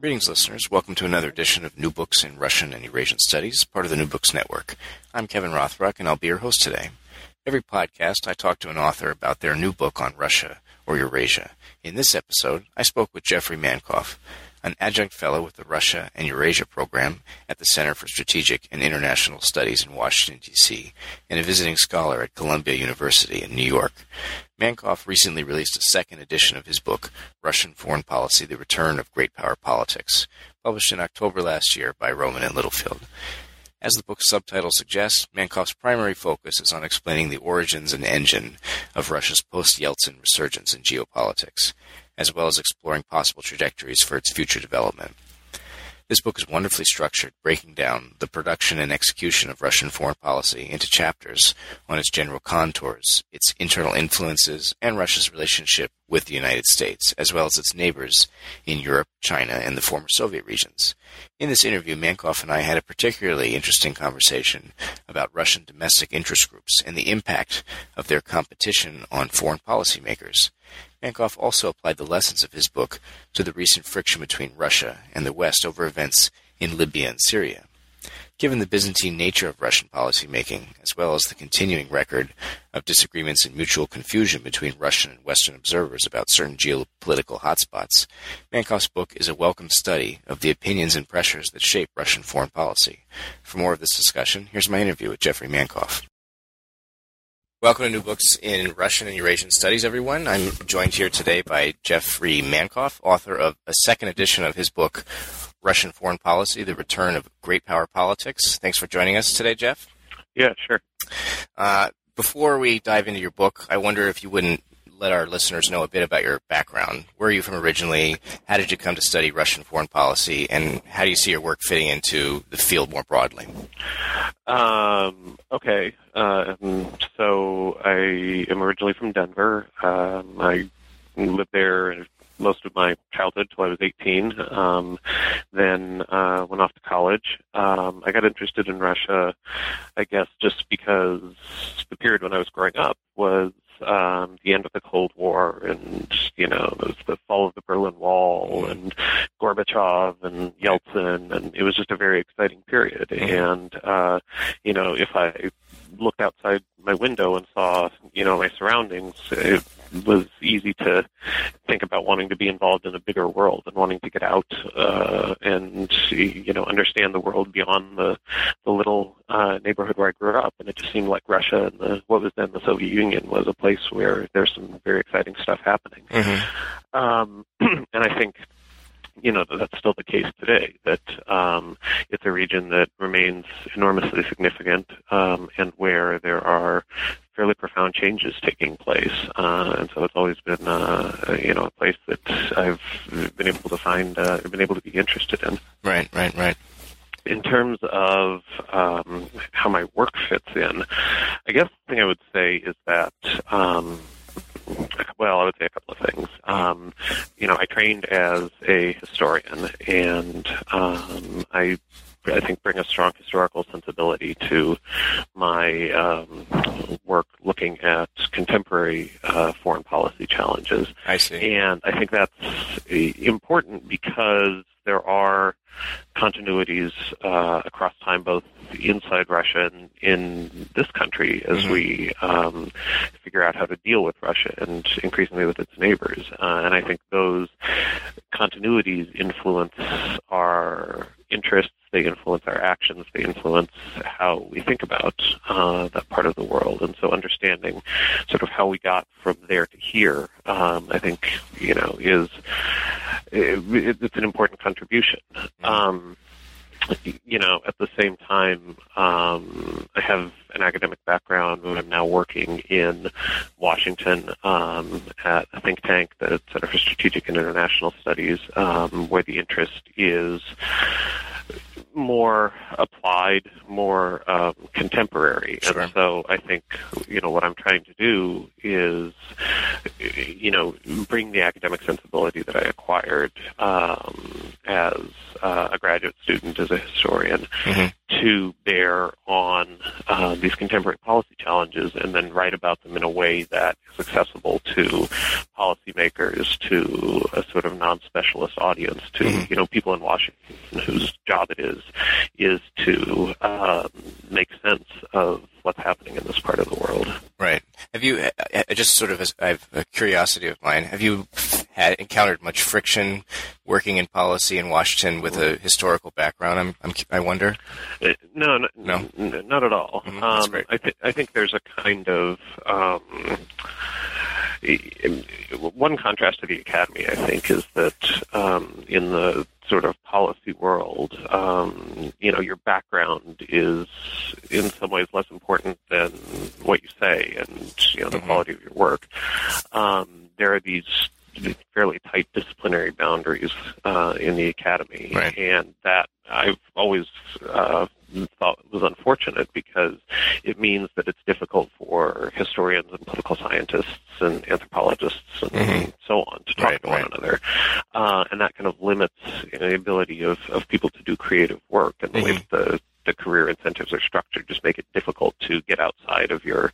Greetings, listeners. Welcome to another edition of New Books in Russian and Eurasian Studies, part of the New Books Network. I'm Kevin Rothrock, and I'll be your host today. Every podcast, I talk to an author about their new book on Russia or Eurasia. In this episode, I spoke with Jeffrey Mankoff, an adjunct fellow with the Russia and Eurasia program at the Center for Strategic and International Studies in Washington, D.C., and a visiting scholar at Columbia University in New York. Mankoff recently released a second edition of his book, Russian Foreign Policy The Return of Great Power Politics, published in October last year by Rowman and Littlefield. As the book's subtitle suggests, Mankoff's primary focus is on explaining the origins and engine of Russia's post Yeltsin resurgence in geopolitics as well as exploring possible trajectories for its future development. This book is wonderfully structured, breaking down the production and execution of Russian foreign policy into chapters on its general contours, its internal influences, and Russia's relationship with the United States, as well as its neighbors in Europe, China, and the former Soviet regions. In this interview, Mankoff and I had a particularly interesting conversation about Russian domestic interest groups and the impact of their competition on foreign policymakers. Mankoff also applied the lessons of his book to the recent friction between Russia and the West over events in Libya and Syria. Given the Byzantine nature of Russian policymaking, as well as the continuing record of disagreements and mutual confusion between Russian and Western observers about certain geopolitical hotspots, Mankoff's book is a welcome study of the opinions and pressures that shape Russian foreign policy. For more of this discussion, here's my interview with Jeffrey Mankoff. Welcome to New Books in Russian and Eurasian Studies, everyone. I'm joined here today by Jeffrey Mankoff, author of a second edition of his book, Russian Foreign Policy The Return of Great Power Politics. Thanks for joining us today, Jeff. Yeah, sure. Uh, before we dive into your book, I wonder if you wouldn't let our listeners know a bit about your background. Where are you from originally? How did you come to study Russian foreign policy? And how do you see your work fitting into the field more broadly? Um, okay. Uh, so I am originally from Denver. Um, I lived there most of my childhood till I was 18. Um, then uh, went off to college. Um, I got interested in Russia, I guess, just because the period when I was growing up was um, the end of the Cold War and, you know, the, fall of the Berlin Wall and Gorbachev and Yeltsin, and it was just a very exciting period. Mm-hmm. And, uh, you know, if I looked outside my window and saw, you know, my surroundings, it was easy to think about wanting to be involved in a bigger world and wanting to get out uh, and you know understand the world beyond the the little uh, neighborhood where I grew up. And it just seemed like Russia and the, what was then the Soviet Union was a place where there's some very exciting stuff happening. Mm-hmm. Um, and I think you know that's still the case today. That um, it's a region that remains enormously significant, um, and where there are fairly profound changes taking place. Uh, and so it's always been, uh, you know, a place that I've been able to find, uh, been able to be interested in. Right, right, right. In terms of um, how my work fits in, I guess the thing I would say is that um, well, I would say a couple of things. Um, you know, I trained as a historian, and um, I I think bring a strong historical sensibility to my um, work looking at contemporary uh, foreign policy challenges. I see. And I think that's important because there are continuities uh, across time, both inside Russia and in this country, as mm-hmm. we um, figure out how to deal with Russia and increasingly with its neighbors. Uh, and I think those continuities influence our interests, they influence our actions, they influence how we think about uh, that part of the world. And so understanding sort of how we got from there to here, um, I think, you know, is it, it's an important contribution. Mm-hmm. Um, you know, at the same time, um, I have an academic background and I'm now working in Washington um, at a think tank, the Center for Strategic and International Studies, um, where the interest is more applied, more um, contemporary. Sure. And so I think, you know, what I'm trying to do is, you know, bring the academic sensibility that I acquired um, as uh, a graduate student, as a historian, Mhm. To bear on uh, these contemporary policy challenges and then write about them in a way that is accessible to policymakers, to a sort of non-specialist audience, to, Mhm. you know, people in Washington whose job it is is to um, make sense of what's happening in this part of the world. Have you I- I just sort of as I have a curiosity of mine? Have you had encountered much friction working in policy in Washington with a historical background? I'm, I'm I wonder. Uh, No, no, No? n- not at all. Mhm, that's um. I, th- I think there's a kind of um, one contrast to the academy. I think is that um, in the sort of policy world, um, you know, your background is in some ways less important than what you say and you know the Mhm. quality of your work. Um, there are these fairly tight disciplinary boundaries uh, in the academy, Right. and that I've always uh, thought was unfortunate because it means that it's difficult for historians and political scientists and anthropologists and Mhm. so on to talk Right, to one right. another, uh, and that kind of limits you know, the ability of, of people to do creative work and the way Mhm. that the the career incentives are structured just make it difficult to get outside of your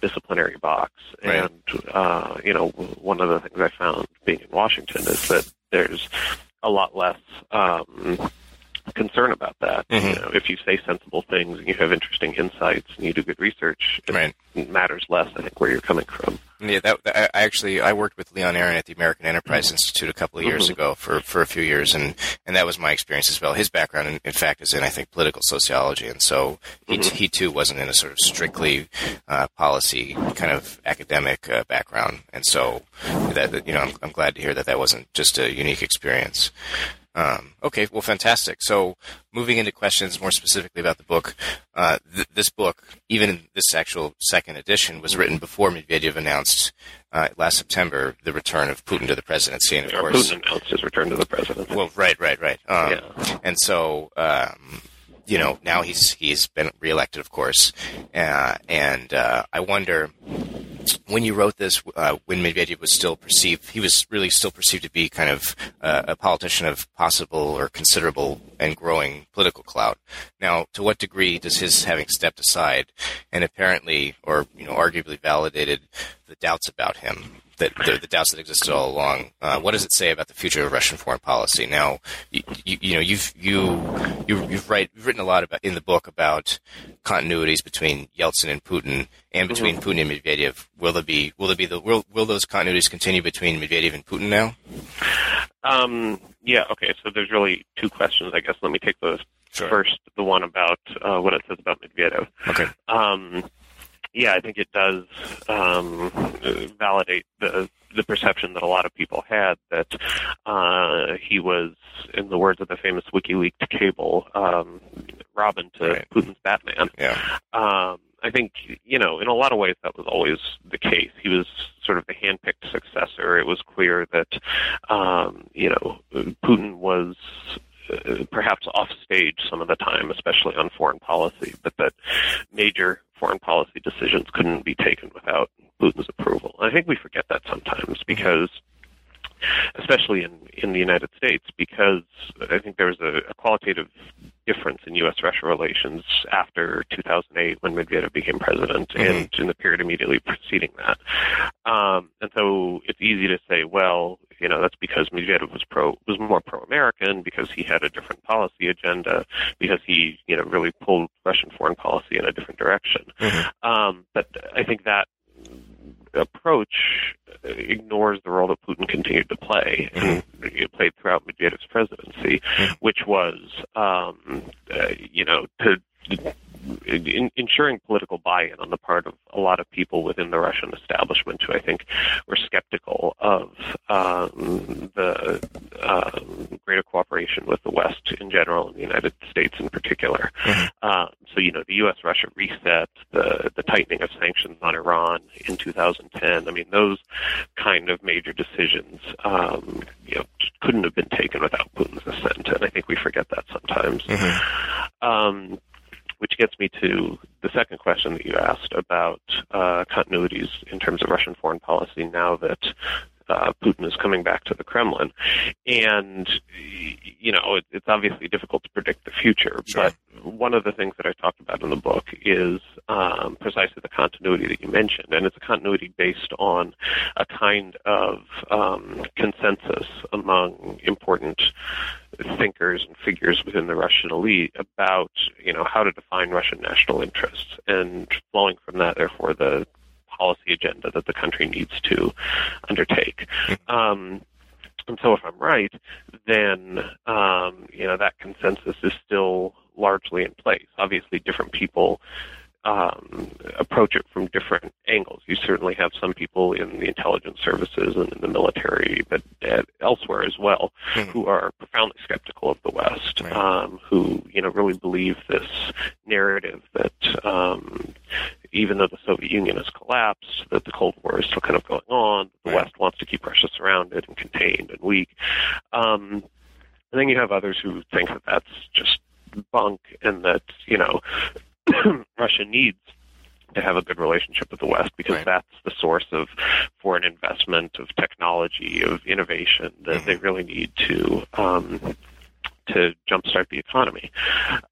disciplinary box. Right. And uh, you know, one of the things I found being in Washington is that there's a lot less um, concern about that. Mhm. You know, if you say sensible things and you have interesting insights and you do good research, it Right. matters less. I think where you're coming from. Yeah, that, I actually I worked with Leon Aron at the American Enterprise Institute a couple of years Mhm. ago for, for a few years, and, and that was my experience as well. His background, in, in fact, is in I think political sociology, and so he Mhm. he too wasn't in a sort of strictly uh, policy kind of academic uh, background, and so that that, you know I'm, I'm glad to hear that that wasn't just a unique experience. Um, okay, well, fantastic. So, moving into questions more specifically about the book, uh, th- this book, even in this actual second edition, was written before Medvedev announced uh, last September the return of Putin to the presidency, and of Or course, Putin announced his return to the presidency. well, right, right, right. Um, Yeah. And so, um, you know, now he's he's been reelected, of course, uh, and uh, I wonder when you wrote this, uh, when Medvedev was still perceived, he was really still perceived to be kind of uh, a politician of possible or considerable and growing political clout. Now, to what degree does his having stepped aside and apparently, or you know, arguably validated the doubts about him? That the, the doubts that existed all along. Uh, what does it say about the future of Russian foreign policy? Now, you, you, you know, you've you you you've, write, you've written a lot about in the book about continuities between Yeltsin and Putin, and between Putin and Medvedev. Will there be will there be the will will those continuities continue between Medvedev and Putin now? Um, yeah, okay, so there's really two questions, I guess. Let me take the Sure. first, the one about uh, what it says about Medvedev. Okay. Um, yeah, I think it does um, validate the the perception that a lot of people had that uh, he was, in the words of the famous WikiLeaks cable, um, Robin to Right. Putin's Batman. Yeah. Um, I think, you know, in a lot of ways that was always the case. He was sort of the handpicked successor. It was clear that, um, you know, Putin was perhaps off stage some of the time, especially on foreign policy, but that major foreign policy decisions couldn't be taken without Putin's approval. I think we forget that sometimes because especially in, in the United States, because I think there was a, a qualitative difference in U.S.-Russia relations after 2008 when Medvedev became president Mhm. and in the period immediately preceding that. Um, and so it's easy to say, well, you know, that's because Medvedev was pro was more pro-American because he had a different policy agenda because he, you know, really pulled Russian foreign policy in a different direction. Mhm. Um, but I think that approach ignores the role that Putin continued to play and it played throughout Medvedev's presidency, Mhm. which was, um, uh, you know, to in, ensuring political buy-in on the part of a lot of people within the Russian establishment who I think were skeptical of um, the um, greater cooperation with the West in general and the United States in particular. Uh, so, you know, the U.S.-Russia reset, the the tightening of sanctions on Iran in 2010. I mean, those kind of major decisions, um, you know, couldn't have been taken without Putin's assent, and I think we forget that sometimes. Um, which gets me to the second question that you asked about uh, continuities in terms of Russian foreign policy now that uh, Putin is coming back to the Kremlin. And, you know, it, it's obviously difficult to predict the future, Sure. but one of the things that I talked about in the book is um, precisely the continuity that you mentioned. And it's a continuity based on a kind of um, consensus among important thinkers and figures within the Russian elite about, you know, how to define Russian national interests, and flowing from that, therefore, the policy agenda that the country needs to undertake. Um, and so, if I'm right, then um, you know that consensus is still largely in place. Obviously, different people um, approach it from different angles. You certainly have some people in the intelligence services and in the military, but uh, elsewhere as well, Mhm. who are profoundly skeptical of the West, Right. um, who you know really believe this narrative that um, even though the Soviet Union has collapsed, that the Cold War is still kind of going on, the Right. West wants to keep Russia surrounded and contained and weak. Um, and then you have others who think that that's just bunk and that, you know, Russia needs to have a good relationship with the West because Right. that's the source of foreign investment, of technology, of innovation that they really need to um, to jumpstart the economy.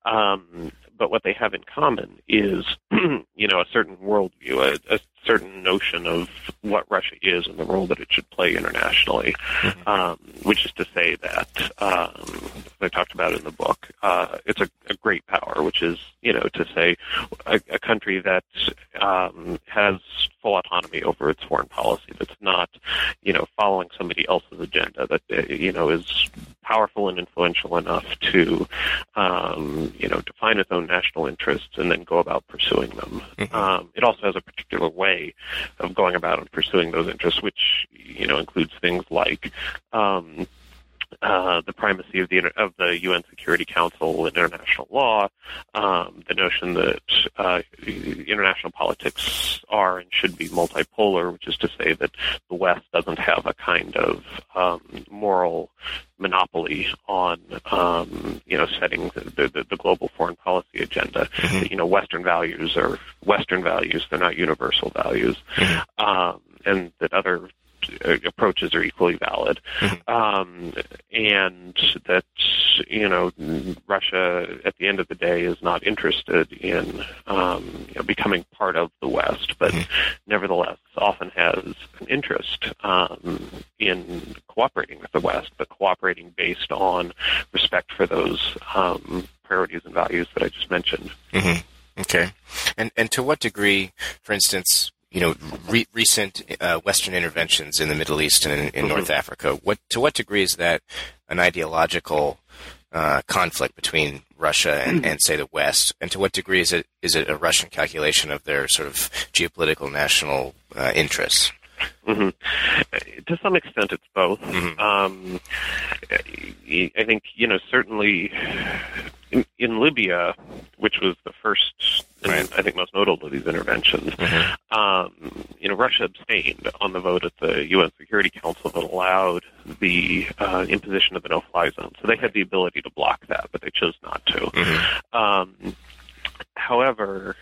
Um, but what they have in common is, you know, a certain worldview, a, a certain notion of what Russia is and the role that it should play internationally, um, which is to say that, um, as I talked about in the book, uh, it's a, a great power, which is, you know, to say a, a country that um, has full autonomy over its foreign policy, that's not, you know, following somebody else's agenda, that, uh, you know, is powerful and influential enough to, um, you know, define its own national interests and then go about pursuing them. Mhm. Um, it also has a particular way of going about and pursuing those interests, which, you know, includes things like, um, uh, the primacy of the of the UN Security Council and international law, um, the notion that uh, international politics are and should be multipolar, which is to say that the West doesn't have a kind of um, moral monopoly on um, you know setting the, the, the global foreign policy agenda. Mhm. You know, Western values are Western values; they're not universal values, Mhm. um, and that other approaches are equally valid. Mhm. Um, and that you know Russia at the end of the day is not interested in um, you know, becoming part of the West, but Mhm. nevertheless often has an interest um, in cooperating with the West, but cooperating based on respect for those um, priorities and values that I just mentioned. hmm Okay. And and to what degree, for instance, you know, re- recent uh, Western interventions in the Middle East and in, in Mhm. North Africa, what to what degree is that an ideological uh, conflict between Russia and, and say the West, and to what degree is it is it a Russian calculation of their sort of geopolitical national uh, interests? hmm To some extent, it's both. Mhm. Um, I think you know certainly in, in Libya, which was the first and Right. I think most notable of these interventions. Mhm. Um, you know, Russia abstained on the vote at the UN Security Council that allowed the uh, imposition of the no-fly zone. So they had the ability to block that, but they chose not to. Mhm. Um, however,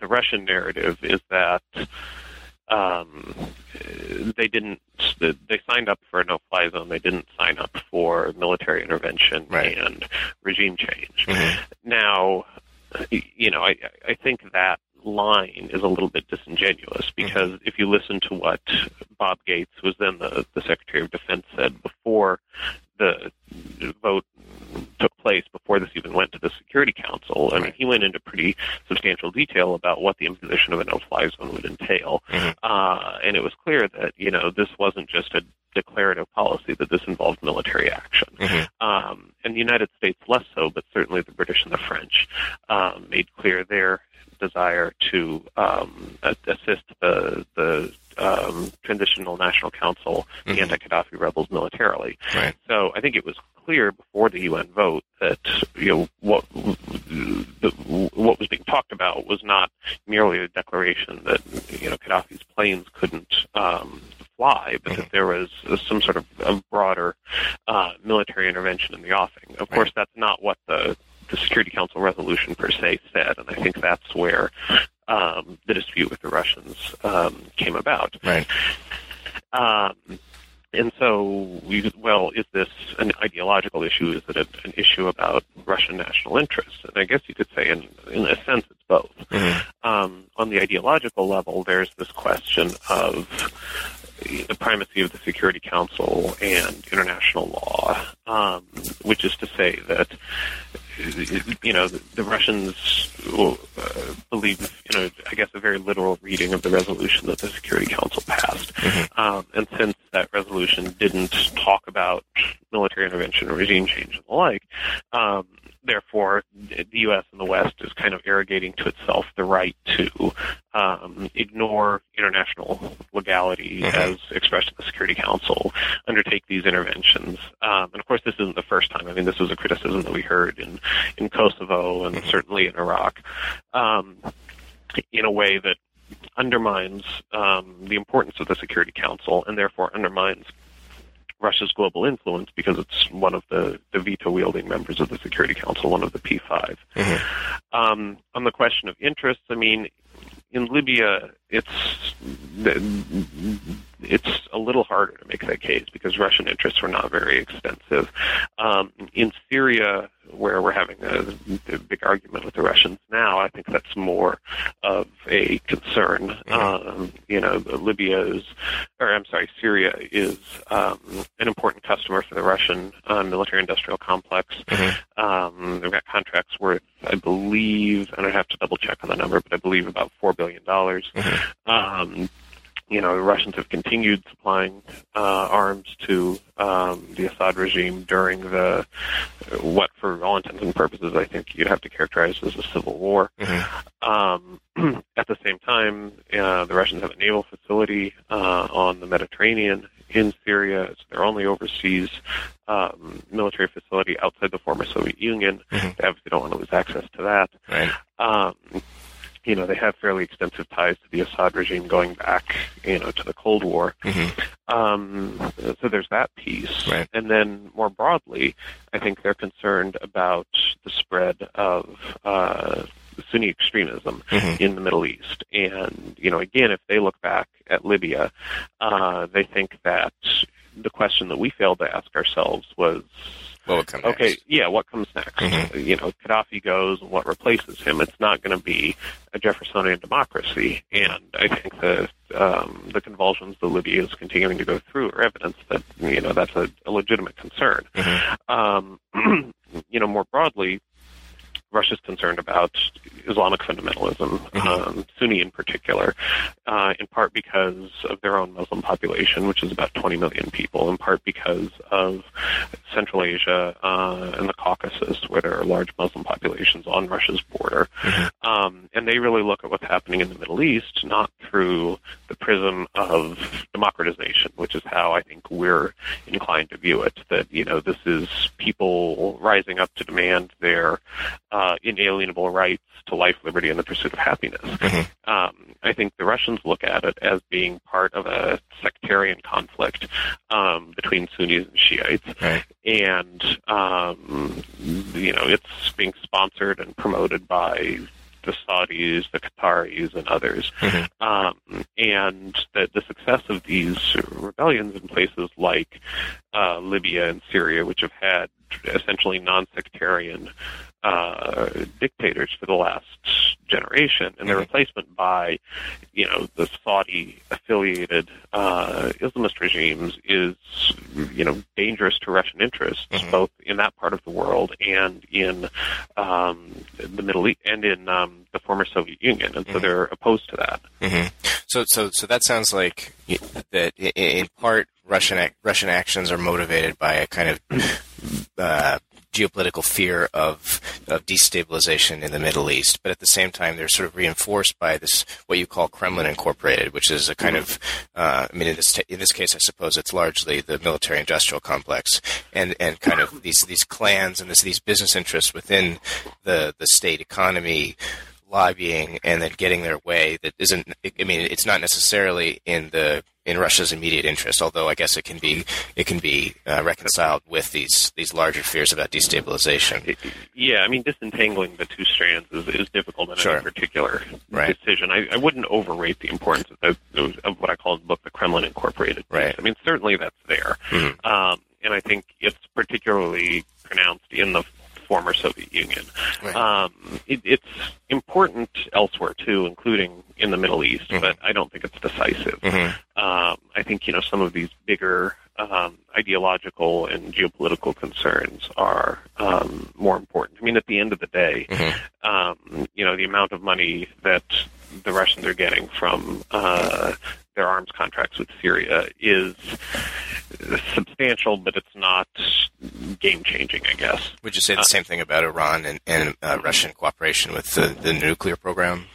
the Russian narrative is that um, they didn't. They signed up for a no-fly zone. They didn't sign up for military intervention Right. and regime change. Mhm. Now, you know, I, I think that line is a little bit disingenuous because if you listen to what Bob Gates, who was then the, the Secretary of Defense, said before the vote took place, before this even went to the Security Council, I mean, he went into pretty substantial detail about what the imposition of a no-fly zone would entail. Mhm. Uh, and it was clear that, you know, this wasn't just a declarative policy, that this involved military action Mhm. um, and the United States less so, but certainly the British and the French um, made clear their desire to um, assist the the um, transition International National Council the Mhm. anti-Gaddafi rebels militarily. Right. So I think it was clear before the UN vote that you know what the, what was being talked about was not merely a declaration that you know Gaddafi's planes couldn't um, fly, but that there was some sort of a broader uh, military intervention in the offing. Of course, that's not what the the Security Council resolution per se said, and I think that's where um, the dispute with the Russians um, came about. Right. Um, and so, we, well, is this an ideological issue? Is it a, an issue about Russian national interests? And I guess you could say, in, in a sense, it's both. Mhm. Um, on the ideological level, there's this question of the primacy of the Security Council and international law, um, which is to say that you know the, the Russians uh, believe, you know, I guess a very literal reading of the resolution that the Security Council passed, um, and since that resolution didn't talk about military intervention or regime change and the like, um, therefore the U.S. and the West is kind of arrogating to itself the right to um, ignore international legality Mhm. as expressed in the Security Council, undertake these interventions. Um, and of course, this isn't the first time. I mean, this was a criticism that we heard in, in Kosovo and certainly in Iraq um, in a way that undermines um, the importance of the Security Council and therefore undermines Russia's global influence because it's one of the, the veto wielding members of the Security Council, one of the P5. Mhm. Um, on the question of interests, I mean, in Libya, it's it's a little harder to make that case because Russian interests were not very extensive. Um, in Syria, where we're having a, a big argument with the Russians now, I think that's more of a concern. Um, you know, Libya is, or I'm sorry, Syria is um, an important customer for the Russian uh, military-industrial complex. Mhm. Um, they've got contracts worth, I believe, and I have to double check on the number, but I believe about four billion dollars. Um, you know, the Russians have continued supplying uh, arms to um, the Assad regime during the what, for all intents and purposes, I think you'd have to characterize as a civil war. Mhm. Um, at the same time, uh, the Russians have a naval facility uh, on the Mediterranean in Syria. It's their only overseas um, military facility outside the former Soviet Union. Mhm. They obviously don't want to lose access to that. Right. Um, you know, they have fairly extensive ties to the Assad regime going back, you know, to the Cold War. Mhm. Um, so there's that piece. Right. And then more broadly, I think they're concerned about the spread of uh, Sunni extremism Mhm. in the Middle East. And, you know, again, if they look back at Libya, uh, they think that the question that we failed to ask ourselves was, What would come okay, next? yeah, what comes next? Mhm. You know, Gaddafi goes, and what replaces him? It's not going to be a Jeffersonian democracy, and I think that um, the convulsions that Libya is continuing to go through are evidence that you know that's a, a legitimate concern. Mhm. Um, you know, more broadly, Russia's concerned about Islamic fundamentalism, Mhm. um, Sunni in particular, uh, in part because of their own Muslim population, which is about 20 million people, in part because of Central Asia uh, and the Caucasus, where there are large Muslim populations on Russia's border. Mhm. Um, and they really look at what's happening in the Middle East not through the prism of democratization, which is how I think we're inclined to view it. That you know this is people rising up to demand their uh, inalienable rights to life, liberty, and the pursuit of happiness. Mhm. Um, I think the Russians look at it as being part of a sectarian conflict um, between Sunnis and Shiites, Right. and um, you know it's being sponsored and promoted by the Saudis, the Qataris, and others. Mhm. Um, and the, the success of these rebellions in places like uh, Libya and Syria, which have had essentially non-sectarian uh, dictators for the last generation, and their Mhm. replacement by, you know, the Saudi-affiliated uh, Islamist regimes is, you know, dangerous to Russian interests, Mhm. both in that part of the world and in um, the Middle East and in um, the former Soviet Union, and so Mhm. they're opposed to that. hmm So, so, so that sounds like that. In part, Russian Russian actions are motivated by a kind of uh, geopolitical fear of of destabilization in the Middle East, but at the same time they're sort of reinforced by this what you call Kremlin Incorporated, which is a kind mm-hmm. of uh, I mean in this t- in this case I suppose it's largely the military industrial complex and and kind of these these clans and this, these business interests within the the state economy lobbying and then getting their way that isn't I mean it's not necessarily in the in Russia's immediate interest although I guess it can be it can be uh, reconciled with these these larger fears about destabilization yeah I mean disentangling the two strands is, is difficult in sure. any particular right. decision I, I, wouldn't overrate the importance of, of, what I call in the book the Kremlin Incorporated right I mean certainly that's there mm-hmm. um, and I think it's particularly pronounced in the former Soviet Union. Right. Um, it, it's important elsewhere too, including in the Middle East, mm-hmm. but I don't think it's decisive. Mm-hmm. Um, I think you know some of these bigger um, ideological and geopolitical concerns are um, more important. I mean, at the end of the day, mm-hmm. um, you know, the amount of money that the Russians are getting from uh, their arms contracts with Syria is substantial, but it's not game changing, I guess. Would you say the uh, same thing about Iran and, and uh, Russian cooperation with the, the nuclear program?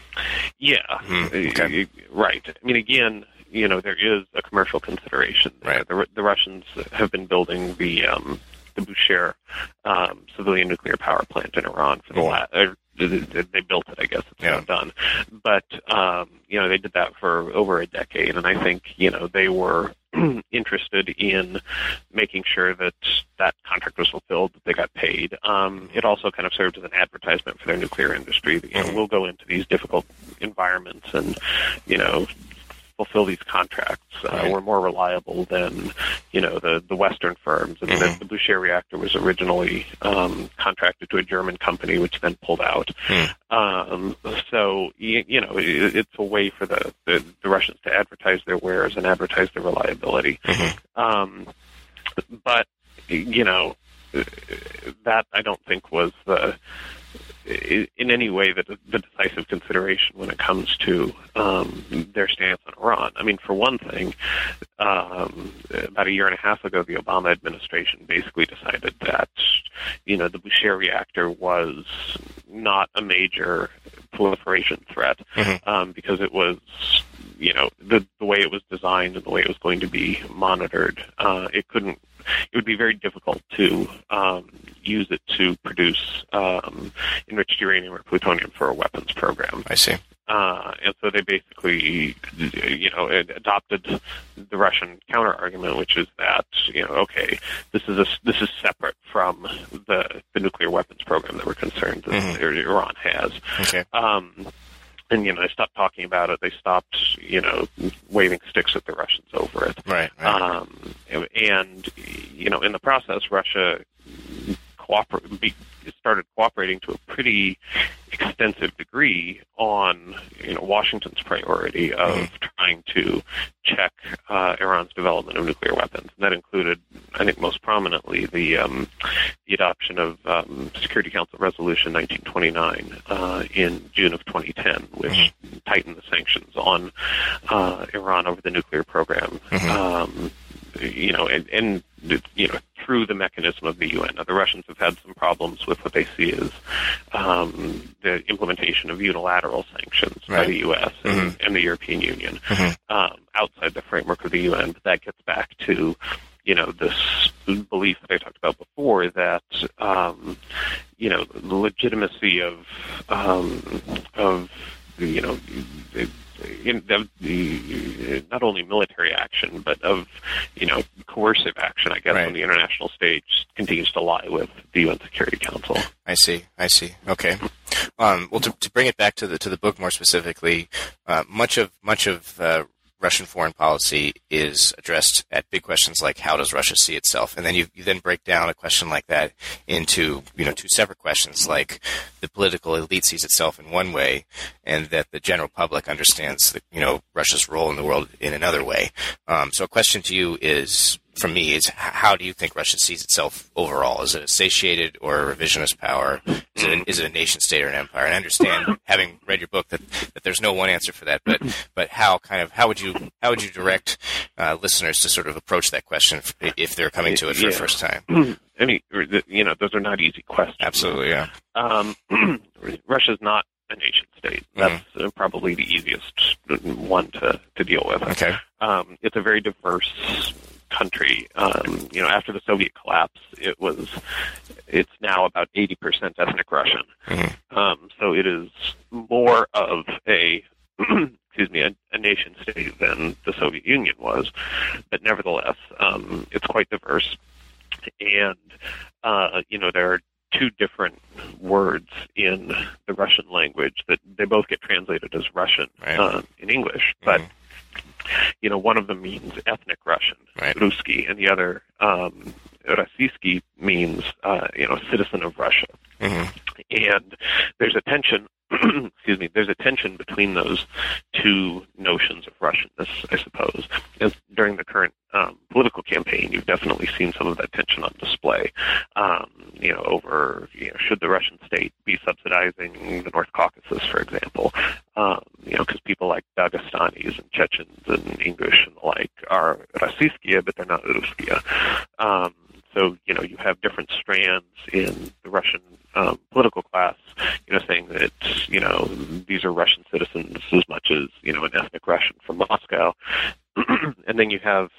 Yeah, mm, okay. right. I mean, again, you know, there is a commercial consideration. Right. The, the Russians have been building the um, the Bushehr um, civilian nuclear power plant in Iran for the mm-hmm. last. They built it, I guess it's yeah. now done. But um, you know, they did that for over a decade, and I think you know they were interested in making sure that that contract was fulfilled, that they got paid. Um, it also kind of served as an advertisement for their nuclear industry. That, You know, mm-hmm. we'll go into these difficult environments and, you know, fulfill these contracts. Uh, right. We're more reliable than you know the the Western firms. And mm-hmm. the, the reactor was originally um, contracted to a German company, which then pulled out. Mm. Um, so you, you know it, it's a way for the, the, the Russians to advertise their wares and advertise their reliability. Mm-hmm. Um, but you know that I don't think was the in any way the, the decisive consideration when it comes to um, their stance on Iran. I mean, for one thing, um, about a year and a half ago, the Obama administration basically decided that you know the Bushehr reactor was not a major proliferation threat mm-hmm. um, because it was you know the the way it was designed and the way it was going to be monitored. Uh, it couldn't it would be very difficult to um, use it to produce um, enriched uranium or plutonium for a weapons program. I see. Uh, and so they basically, you know, adopted the Russian counter argument, which is that, you know, okay, this is a, this is separate from the the nuclear weapons program that we're concerned that mm-hmm. Iran has. Okay. Um, and you know they stopped talking about it. They stopped you know waving sticks at the Russians over it. Right. right. Um, and you know in the process, Russia cooperate started cooperating to a pretty extensive degree on you know Washington's priority of mm-hmm. trying to check uh, Iran's development of nuclear weapons. And that included, I think, most prominently the um, the adoption of um, Security Council Resolution 1929 uh, in June of 2010, which mm-hmm. tightened the sanctions on uh, Iran over the nuclear program. Mm-hmm. Um, you know, and, and you know, through the mechanism of the UN. Now, the Russians have had some problems with what they see as um, the implementation of unilateral sanctions right. by the U.S. And, mm-hmm. and, the European Union mm-hmm. um, outside the framework of the UN. But that gets back to you know this belief that I talked about before that um, you know the legitimacy of um, of you know the, the, not only military action, but of you know coercive action. I guess right. on the international stage continues to lie with the UN Security Council. I see. I see. Okay. Um, well, to, to, bring it back to the to the book more specifically, uh, much of much of uh, Russian foreign policy is addressed at big questions like how does Russia see itself, and then you, you then break down a question like that into you know two separate questions like the political elite sees itself in one way, and that the general public understands the, you know Russia's role in the world in another way. Um, so a question to you is from me is how do you think Russia sees itself overall? Is it a satiated or a revisionist power? Is it, a, is it a nation state or an empire? And I understand, having read your book, that, that there's no one answer for that. But but how kind of how would you how would you direct uh, listeners to sort of approach that question if, if they're coming to it for Yeah. the first time? I mean, you know, those are not easy questions. Absolutely, yeah. Um, Russia's not a nation state. That's uh, probably the easiest one to, to deal with. Okay. Um, it's a very diverse country. Um, you know, after the Soviet collapse, it was it's now about 80% ethnic Russian. Mhm. Um, so it is more of a excuse me, a, a nation state than the Soviet Union was, but nevertheless, um, it's quite diverse. And uh, you know, there are two different words in the Russian language that they both get translated as Russian Right. uh, in English, but Mhm. You know, one of them means ethnic Russian, Right. Ruski, and the other, um, Rossiyski, means, uh, you know, citizen of Russia. Mhm. And there's a tension, excuse me, there's a tension between those two notions of Russianness, I suppose. And during the current um, political campaign, you've definitely seen some of that tension on display. Um, you know, over you know, should the Russian state be subsidizing the North Caucasus, for example? Um, you know, because people like Dagestanis and Chechens and Ingush and the like are Rossiyskiya, but they're not Ruskiya. Um, so, you know, you have different strands in the Russian um, political class, you know, saying that, you know, these are Russian citizens as much as, you know, an ethnic Russian from Moscow. and then you have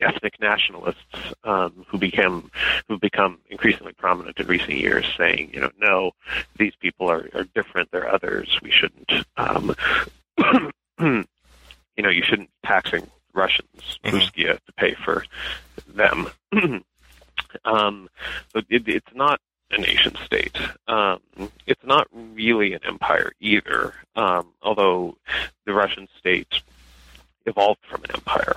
ethnic nationalists um, who became who become increasingly prominent in recent years, saying, you know, no, these people are, are different. They're others. We shouldn't, um, you know, you shouldn't be taxing Russians, Mhm. Ruskiya, to pay for them. um, but it, it's not a nation state. Um, it's not really an empire either, um, although the Russian state evolved from an empire.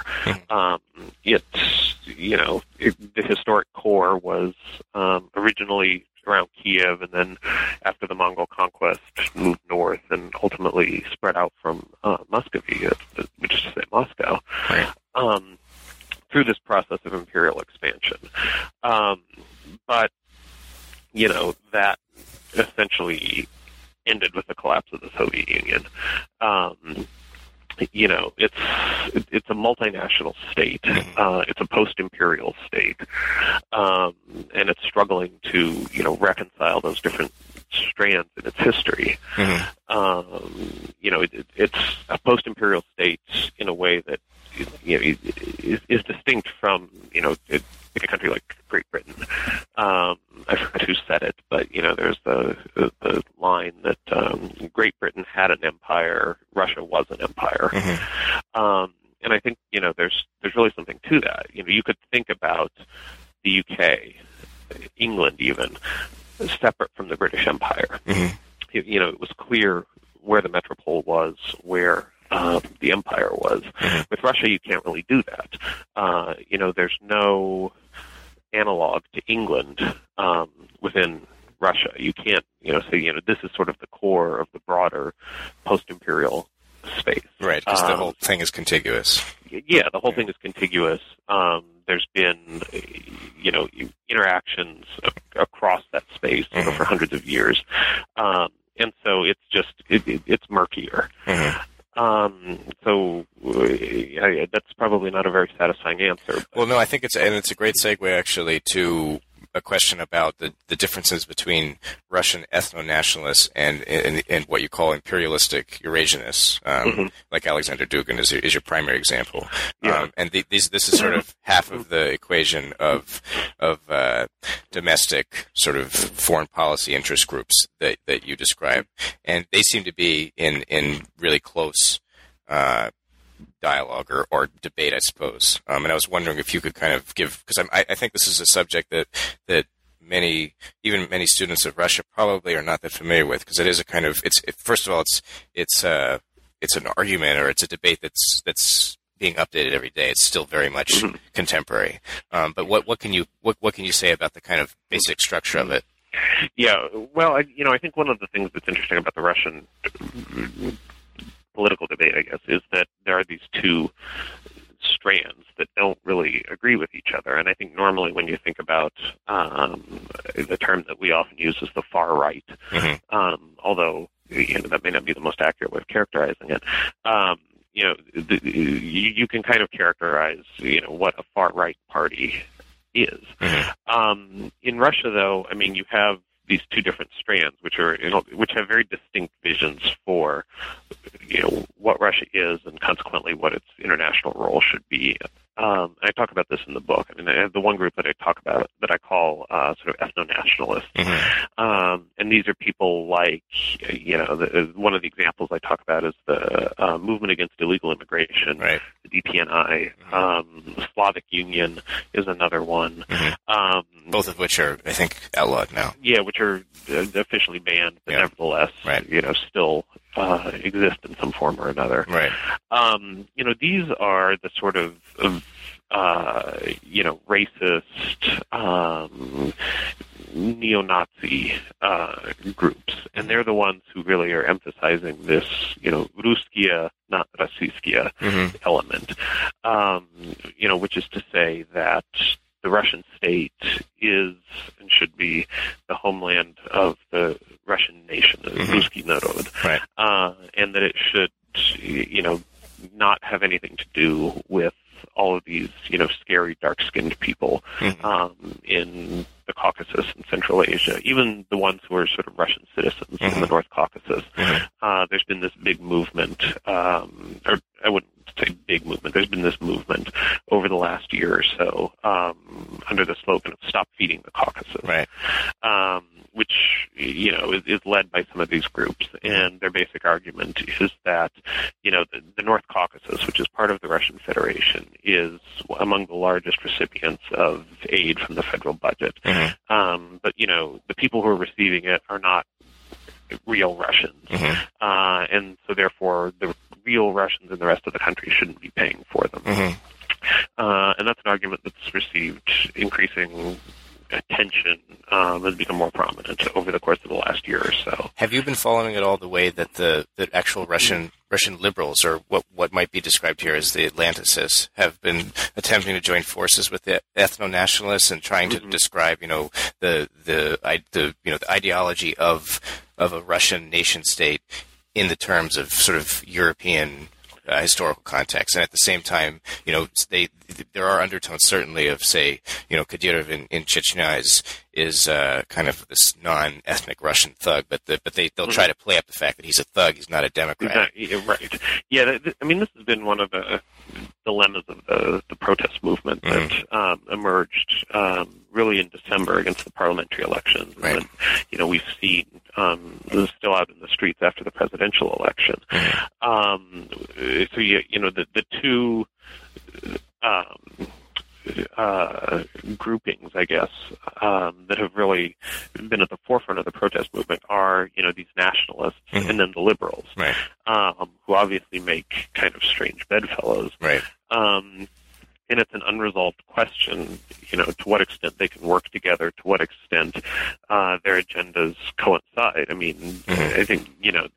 Um, it's, you know, it, the historic core was um, originally around Kiev, and then after the Mongol conquest, moved north and ultimately spread out from uh, Muscovy, uh, which is to say Moscow, Right. um, through this process of imperial expansion. Um, but, you know, that essentially ended with the collapse of the Soviet Union. Um, you know, it's it's a multinational state. Uh, it's a post-imperial state, um, and it's struggling to you know reconcile those different strands in its history. Mhm. Um, you know, it, it, it's a post-imperial state in a way that you know is, is distinct from you know it, a country like Great Britain. Um, I forget who said it, but you know, there's the the, the line that um, Great Britain had an empire, Russia was an empire. Mhm. Um, and I think you know there's there's really something to that. You know, you could think about the UK, England, even separate from the British Empire. Mhm. You, you know, it was clear where the metropole was, where uh, the empire was. Mhm. With Russia, you can't really do that. Uh, you know, there's no analog to England um, within Russia. You can't, you know, say, you know, this is sort of the core of the broader post-imperial space. Right, because the Um, whole thing is contiguous. yeah, the whole thing is contiguous. Um, there's been, you know, interactions across that space Mhm. for hundreds of years, um, and so it's just it, it, it's murkier. Mhm. Um, so uh, that's probably not a very satisfying answer. Well, no, I think it's and it's a great segue actually to a question about the, the differences between Russian ethno-nationalists and, and and what you call imperialistic Eurasianists, um, Mhm. like Alexander Dugin is, your- is your primary example. Yeah. Um, and the, these, this is sort of half of the equation of of uh, domestic sort of foreign policy interest groups that, that you describe, and they seem to be in in really close. Uh, dialogue or, or debate, I suppose. Um, and I was wondering if you could kind of give, because I, I think this is a subject that that many, even many students of Russia, probably are not that familiar with, because it is a kind of it's it, first of all, it's it's uh, it's an argument or it's a debate that's that's being updated every day. It's still very much Mhm. contemporary. Um, but what what can you what what can you say about the kind of basic structure of it? Yeah, well, I, you know, I think one of the things that's interesting about the Russian political debate, I guess, is that there are these two strands that don't really agree with each other. And I think normally when you think about um, the term that we often use is the far right, Mhm. um, although you know, that may not be the most accurate way of characterizing it. Um, you know, the, you, you can kind of characterize, you know, what a far right party is. Mhm. Um, in Russia, though, I mean, you have these two different strands, which are which have very distinct visions for you know what Russia is, and consequently what its international role should be. Um, and I talk about this in the book. I mean, I have the one group that I talk about that I call uh, sort of ethno-nationalists, Mhm. um, and these are people like, you know, the, one of the examples I talk about is the uh, movement against illegal immigration, Right. the DPNI. Um, the Slavic Union is another one. Mhm. Um, Both of which are, I think, outlawed now. yeah, which are uh, officially banned, but Yeah. nevertheless, Right. you know, still uh, exist in some form or another. Right. Um, you know, these are the sort of, of uh, you know, racist, um, neo-Nazi uh, groups, and they're the ones who really are emphasizing this, you know, Ruskia, not Rossiskia Mhm. element. Um, you know, which is to say that the Russian state is and should be the homeland of the Russian nation, the Mhm. Ruski Narod, Right. uh, and that it should, you know, not have anything to do with all of these, you know, scary dark-skinned people Mhm. um, in the Caucasus and Central Asia, even the ones who are sort of Russian citizens in the Mhm. North Caucasus. Mhm. Uh, there's been this big movement, um, or I wouldn't say big movement. There's been this movement over the last year or so um, under the slogan of "Stop Feeding the Caucasus." Right. um, which you know is, is led by some of these groups, and their basic argument is that you know the, the North Caucasus, which is part of the Russian Federation, is among the largest recipients of aid from the federal budget. Mhm. Um, but you know the people who are receiving it are not real Russians, Mhm. uh, and so therefore the real Russians in the rest of the country shouldn't be paying for them. Mhm. Uh, and that's an argument that's received increasing attention um, has become more prominent over the course of the last year or so. Have you been following at all the way that the, the actual Russian Russian liberals, or what what might be described here as the Atlanticists, have been attempting to join forces with the ethno nationalists and trying to Mhm. describe, you know, the the the you know the ideology of of a Russian nation state in the terms of sort of European uh, historical context, and at the same time, you know, they there are undertones certainly of say, you know, Kadyrov in, in Chechnya is is uh, kind of this non-ethnic Russian thug, but the, but they they'll try to play up the fact that he's a thug, he's not a Democrat. Right. Yeah, I mean, this has been one of the dilemmas of the, the protest movement that um, emerged um, really in December against the parliamentary elections. Right. And, you know, we've seen um, this is still out in the streets after the presidential election. Mhm. Um, so, you, you know, the, the two um, uh, groupings, I guess, um, that have really been at the forefront of the protest movement are, you know, these nationalists Mhm. and then the liberals, Right, um, who obviously make kind of strange bedfellows. right, Um, and it's an unresolved question, you know, to what extent they can work together, to what extent uh, their agendas coincide. I mean, Mhm. I think, you know,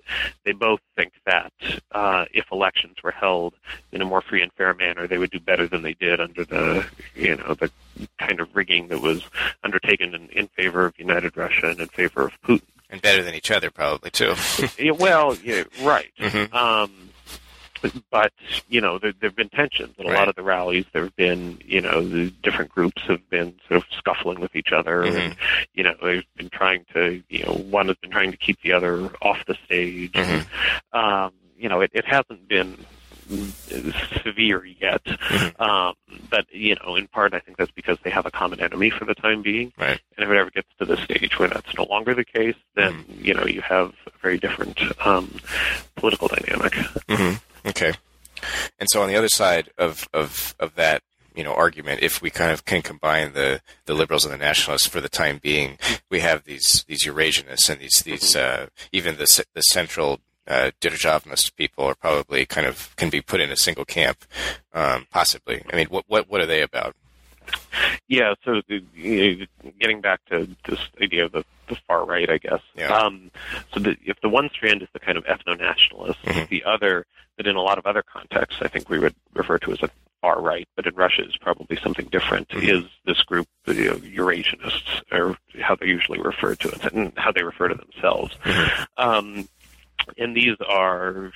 they both think that uh, if elections were held in a more free and fair manner, they would do better than they did under the, you know, the kind of rigging that was undertaken in, in favor of United Russia and in favor of Putin. and better than each other probably too. Yeah, well, yeah, right. Mhm. Um, but you know, there have been tensions at a Right. lot of the rallies. There have been, you know, the different groups have been sort of scuffling with each other, Mhm. and you know, they've been trying to, you know, one has been trying to keep the other off the stage. Mhm. Um, you know, it, it hasn't been severe yet, Mhm. um, but you know, in part, I think that's because they have a common enemy for the time being. Right. And if it ever gets to the stage where that's no longer the case, then you know you have a very different um, political dynamic. hmm Okay. And so on the other side of, of, of that, you know, argument, if we kind of can combine the, the liberals and the nationalists for the time being, we have these, these Eurasianists and these, these, uh, even the, the central, uh, Derzhavnist people are probably kind of, can be put in a single camp, um, possibly. I mean, what, what, what are they about? Yeah. So you know, getting back to this idea of the, the far right, I guess. Yeah. Um, so the, if the one strand is the kind of ethno-nationalist, Mhm. the other that in a lot of other contexts, I think we would refer to as a far right, but in Russia is probably something different, Mhm. is this group, the you know, Eurasianists, or how they usually refer to it, and how they refer to themselves. Mhm. Um, and these are,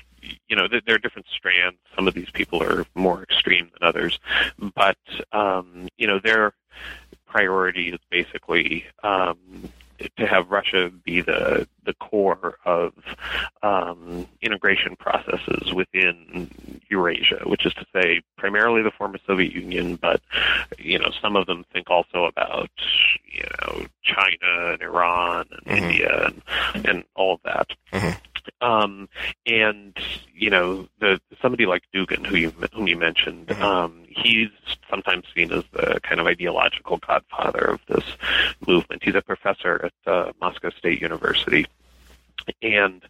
you know, there are different strands. Some of these people are more extreme than others, but um, you know, their priority is basically um, to have Russia be the the core of um, integration processes within Eurasia, which is to say, primarily the former Soviet Union, but you know, some of them think also about you know China and Iran and Mhm. India and, and all of that. Mhm. Um, and you know, the somebody like Dugin, who you whom you mentioned, Mhm. um, he's sometimes seen as the kind of ideological godfather of this movement. He's a professor at uh, Moscow State University. And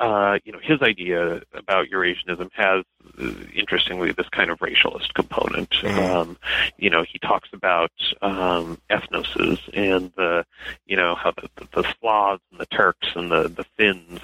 uh, you know his idea about Eurasianism has, uh, interestingly, this kind of racialist component. Mhm. Um, you know, he talks about um, ethnoses and the, you know, how the, the, the Slavs and the Turks and the the Finns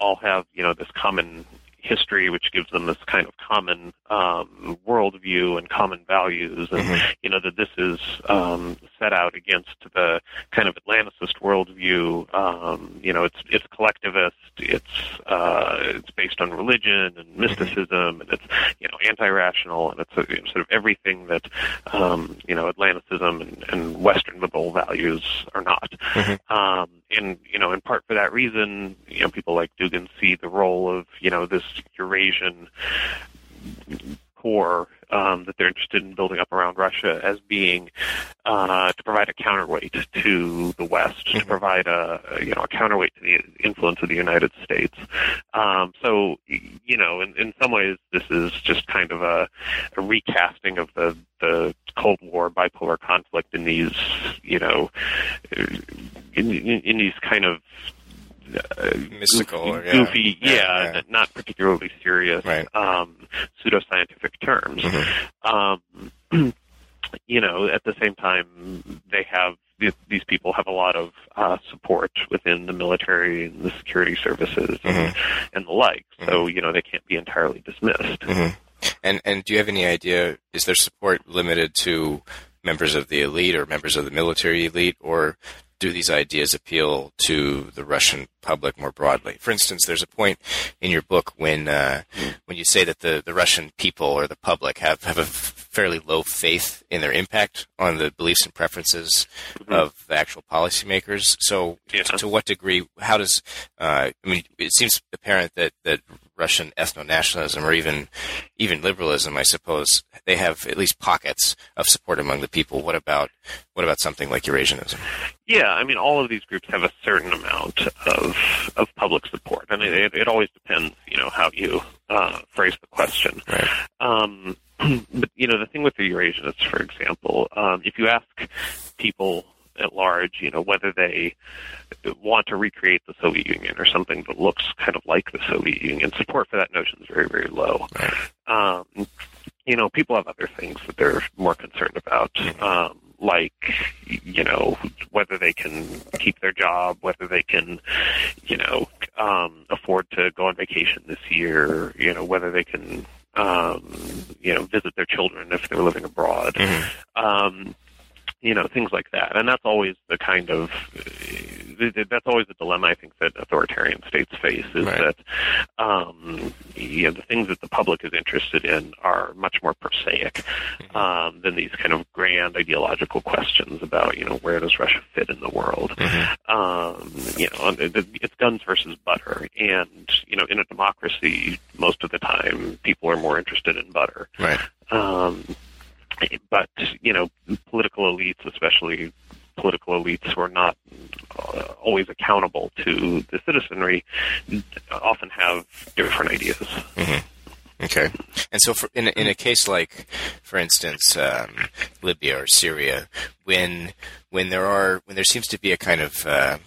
all have you know this common history, which gives them this kind of common um, worldview and common values, and Mhm. you know that this is um, set out against the kind of Atlanticist worldview. Um, you know, it's it's collectivist, it's uh, it's based on religion and mysticism, and it's you know anti-rational, and it's uh, sort of everything that um, you know Atlanticism and, and Western liberal values are not. Mhm. Um, and you know, in part for that reason, you know, people like Dugin see the role of you know this Eurasian core um, that they're interested in building up around Russia as being uh, to provide a counterweight to the West, to Mhm. provide a you know a counterweight to the influence of the United States. Um, so you know, in, in some ways, this is just kind of a, a recasting of the the Cold War bipolar conflict in these you know in, in, in these kind of Mystical, goofy, yeah. goofy Yeah, yeah, not particularly serious, Right. um, pseudoscientific terms. Mhm. Um, you know, at the same time, they have these, these people have a lot of uh, support within the military and the security services and, and the like. So you know, they can't be entirely dismissed. Mhm. And and do you have any idea? Is their support limited to members of the elite or members of the military elite, or do these ideas appeal to the Russian public more broadly? For instance, there's a point in your book when uh, when you say that the, the Russian people or the public have, have a fairly low faith in their impact on the beliefs and preferences of the actual policymakers. So, Yeah. to what degree? How does? Uh, I mean, it seems apparent that that Russian ethno nationalism or even even liberalism, I suppose, they have at least pockets of support among the people. What about what about something like Eurasianism? Yeah, I mean, all of these groups have a certain amount of of public support, and it, it always depends, you know, how you uh, phrase the question. Right. Um, but you know, the thing with the Eurasianists, for example, um, if you ask people at large, you know, whether they want to recreate the Soviet Union or something that looks kind of like the Soviet Union, support for that notion is very, very low. Um, you know, people have other things that they're more concerned about, um, like, you know, whether they can keep their job, whether they can, you know, um, afford to go on vacation this year, you know, whether they can, um, you know, visit their children if they're living abroad. Mhm. Um, you know, things like that. And that's always the kind of, that's always the dilemma I think that authoritarian states face is Right. that, um, you know, the things that the public is interested in are much more prosaic Mm-hmm. um, than these kind of grand ideological questions about, you know, where does Russia fit in the world? Mhm. Um, you know, it's guns versus butter. And, you know, in a democracy, most of the time, people are more interested in butter. Right. Um, but you know, political elites, especially political elites who are not uh, always accountable to the citizenry, often have different ideas. Okay. And so, for, in in a case like, for instance, um, Libya or Syria, when when there are when there seems to be a kind of uh,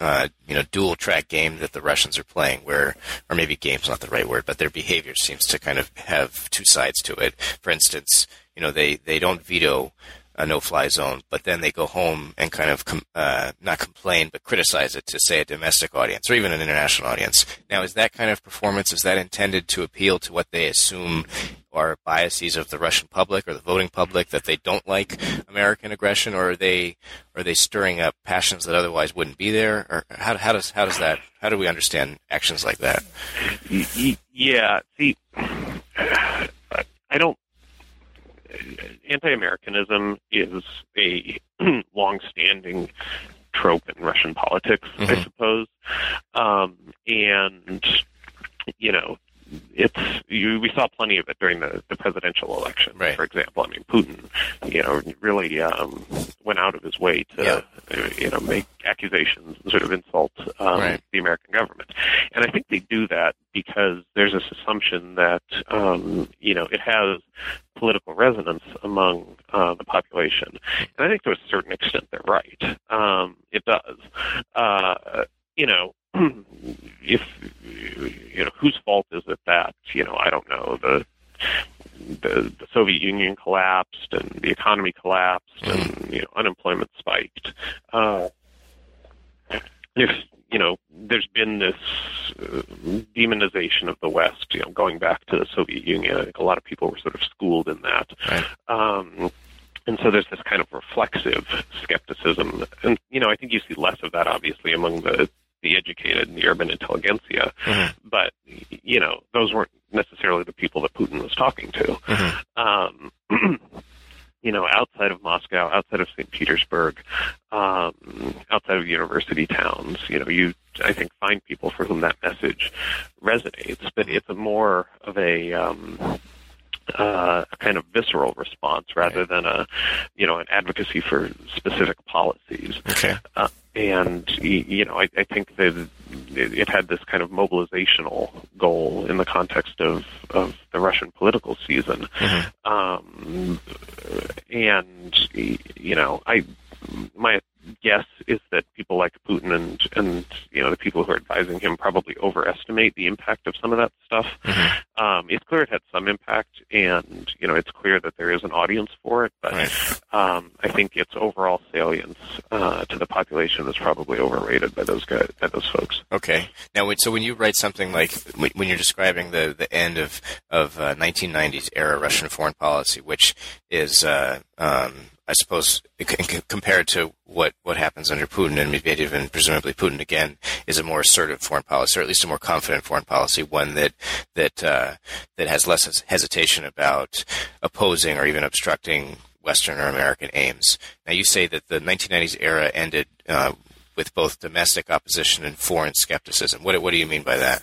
uh, you know dual track game that the Russians are playing, where or maybe game's not the right word, but their behavior seems to kind of have two sides to it. For instance, you know they they don't veto a no-fly zone, but then they go home and kind of com- uh, not complain but criticize it to say a domestic audience or even an international audience. Now, is that kind of performance is that intended to appeal to what they assume are biases of the Russian public or the voting public that they don't like American aggression, or are they are they stirring up passions that otherwise wouldn't be there? Or how, how does how does that how do we understand actions like that? Yeah, see, I don't. Anti-Americanism is a long-standing trope in Russian politics, mm-hmm. I suppose, um, and you know, it's you, we saw plenty of it during the, the presidential election, right. for example. I mean, Putin, you know, really um, went out of his way to, yeah. you know, make accusations and sort of insult um, right. the American government. And I think they do that because there's this assumption that, um, you know, it has political resonance among uh, the population. And I think to a certain extent they're right. Um, it does. Uh, you know, if you know whose fault is it that you know I don't know the the, the Soviet Union collapsed and the economy collapsed and you know unemployment spiked. Uh, if you know, there's been this uh, demonization of the West. You know, going back to the Soviet Union, I think a lot of people were sort of schooled in that. Right. Um, and so there's this kind of reflexive skepticism, and you know, I think you see less of that obviously among the the educated and the urban intelligentsia. Mm-hmm. But you know, those weren't necessarily the people that Putin was talking to. Mm-hmm. Um, you know, outside of Moscow, outside of St. Petersburg, um, outside of university towns, you know, you I think find people for whom that message resonates. But it's a more of a um, uh, a kind of visceral response rather than a, you know, an advocacy for specific policies. Okay. Uh, and you know, I, I think that it had this kind of mobilizational goal in the context of of the Russian political season. Mm-hmm. Um, and you know, I my guess is that people like Putin and and you know the people who are advising him probably overestimate the impact of some of that stuff. Mm-hmm. Um, it's clear it had some impact, and you know it's clear that there is an audience for it. But right. um, I think its overall salience uh, to the population is probably overrated by those guys, by those folks. Okay. Now, so when you write something like when you're describing the the end of of uh, 1990s era Russian foreign policy, which is uh, um, I suppose compared to what, what happens under Putin and Medvedev and presumably Putin again is a more assertive foreign policy, or at least a more confident foreign policy, one that that uh, that has less hesitation about opposing or even obstructing Western or American aims. Now, you say that the 1990s era ended uh, with both domestic opposition and foreign skepticism. What what do you mean by that?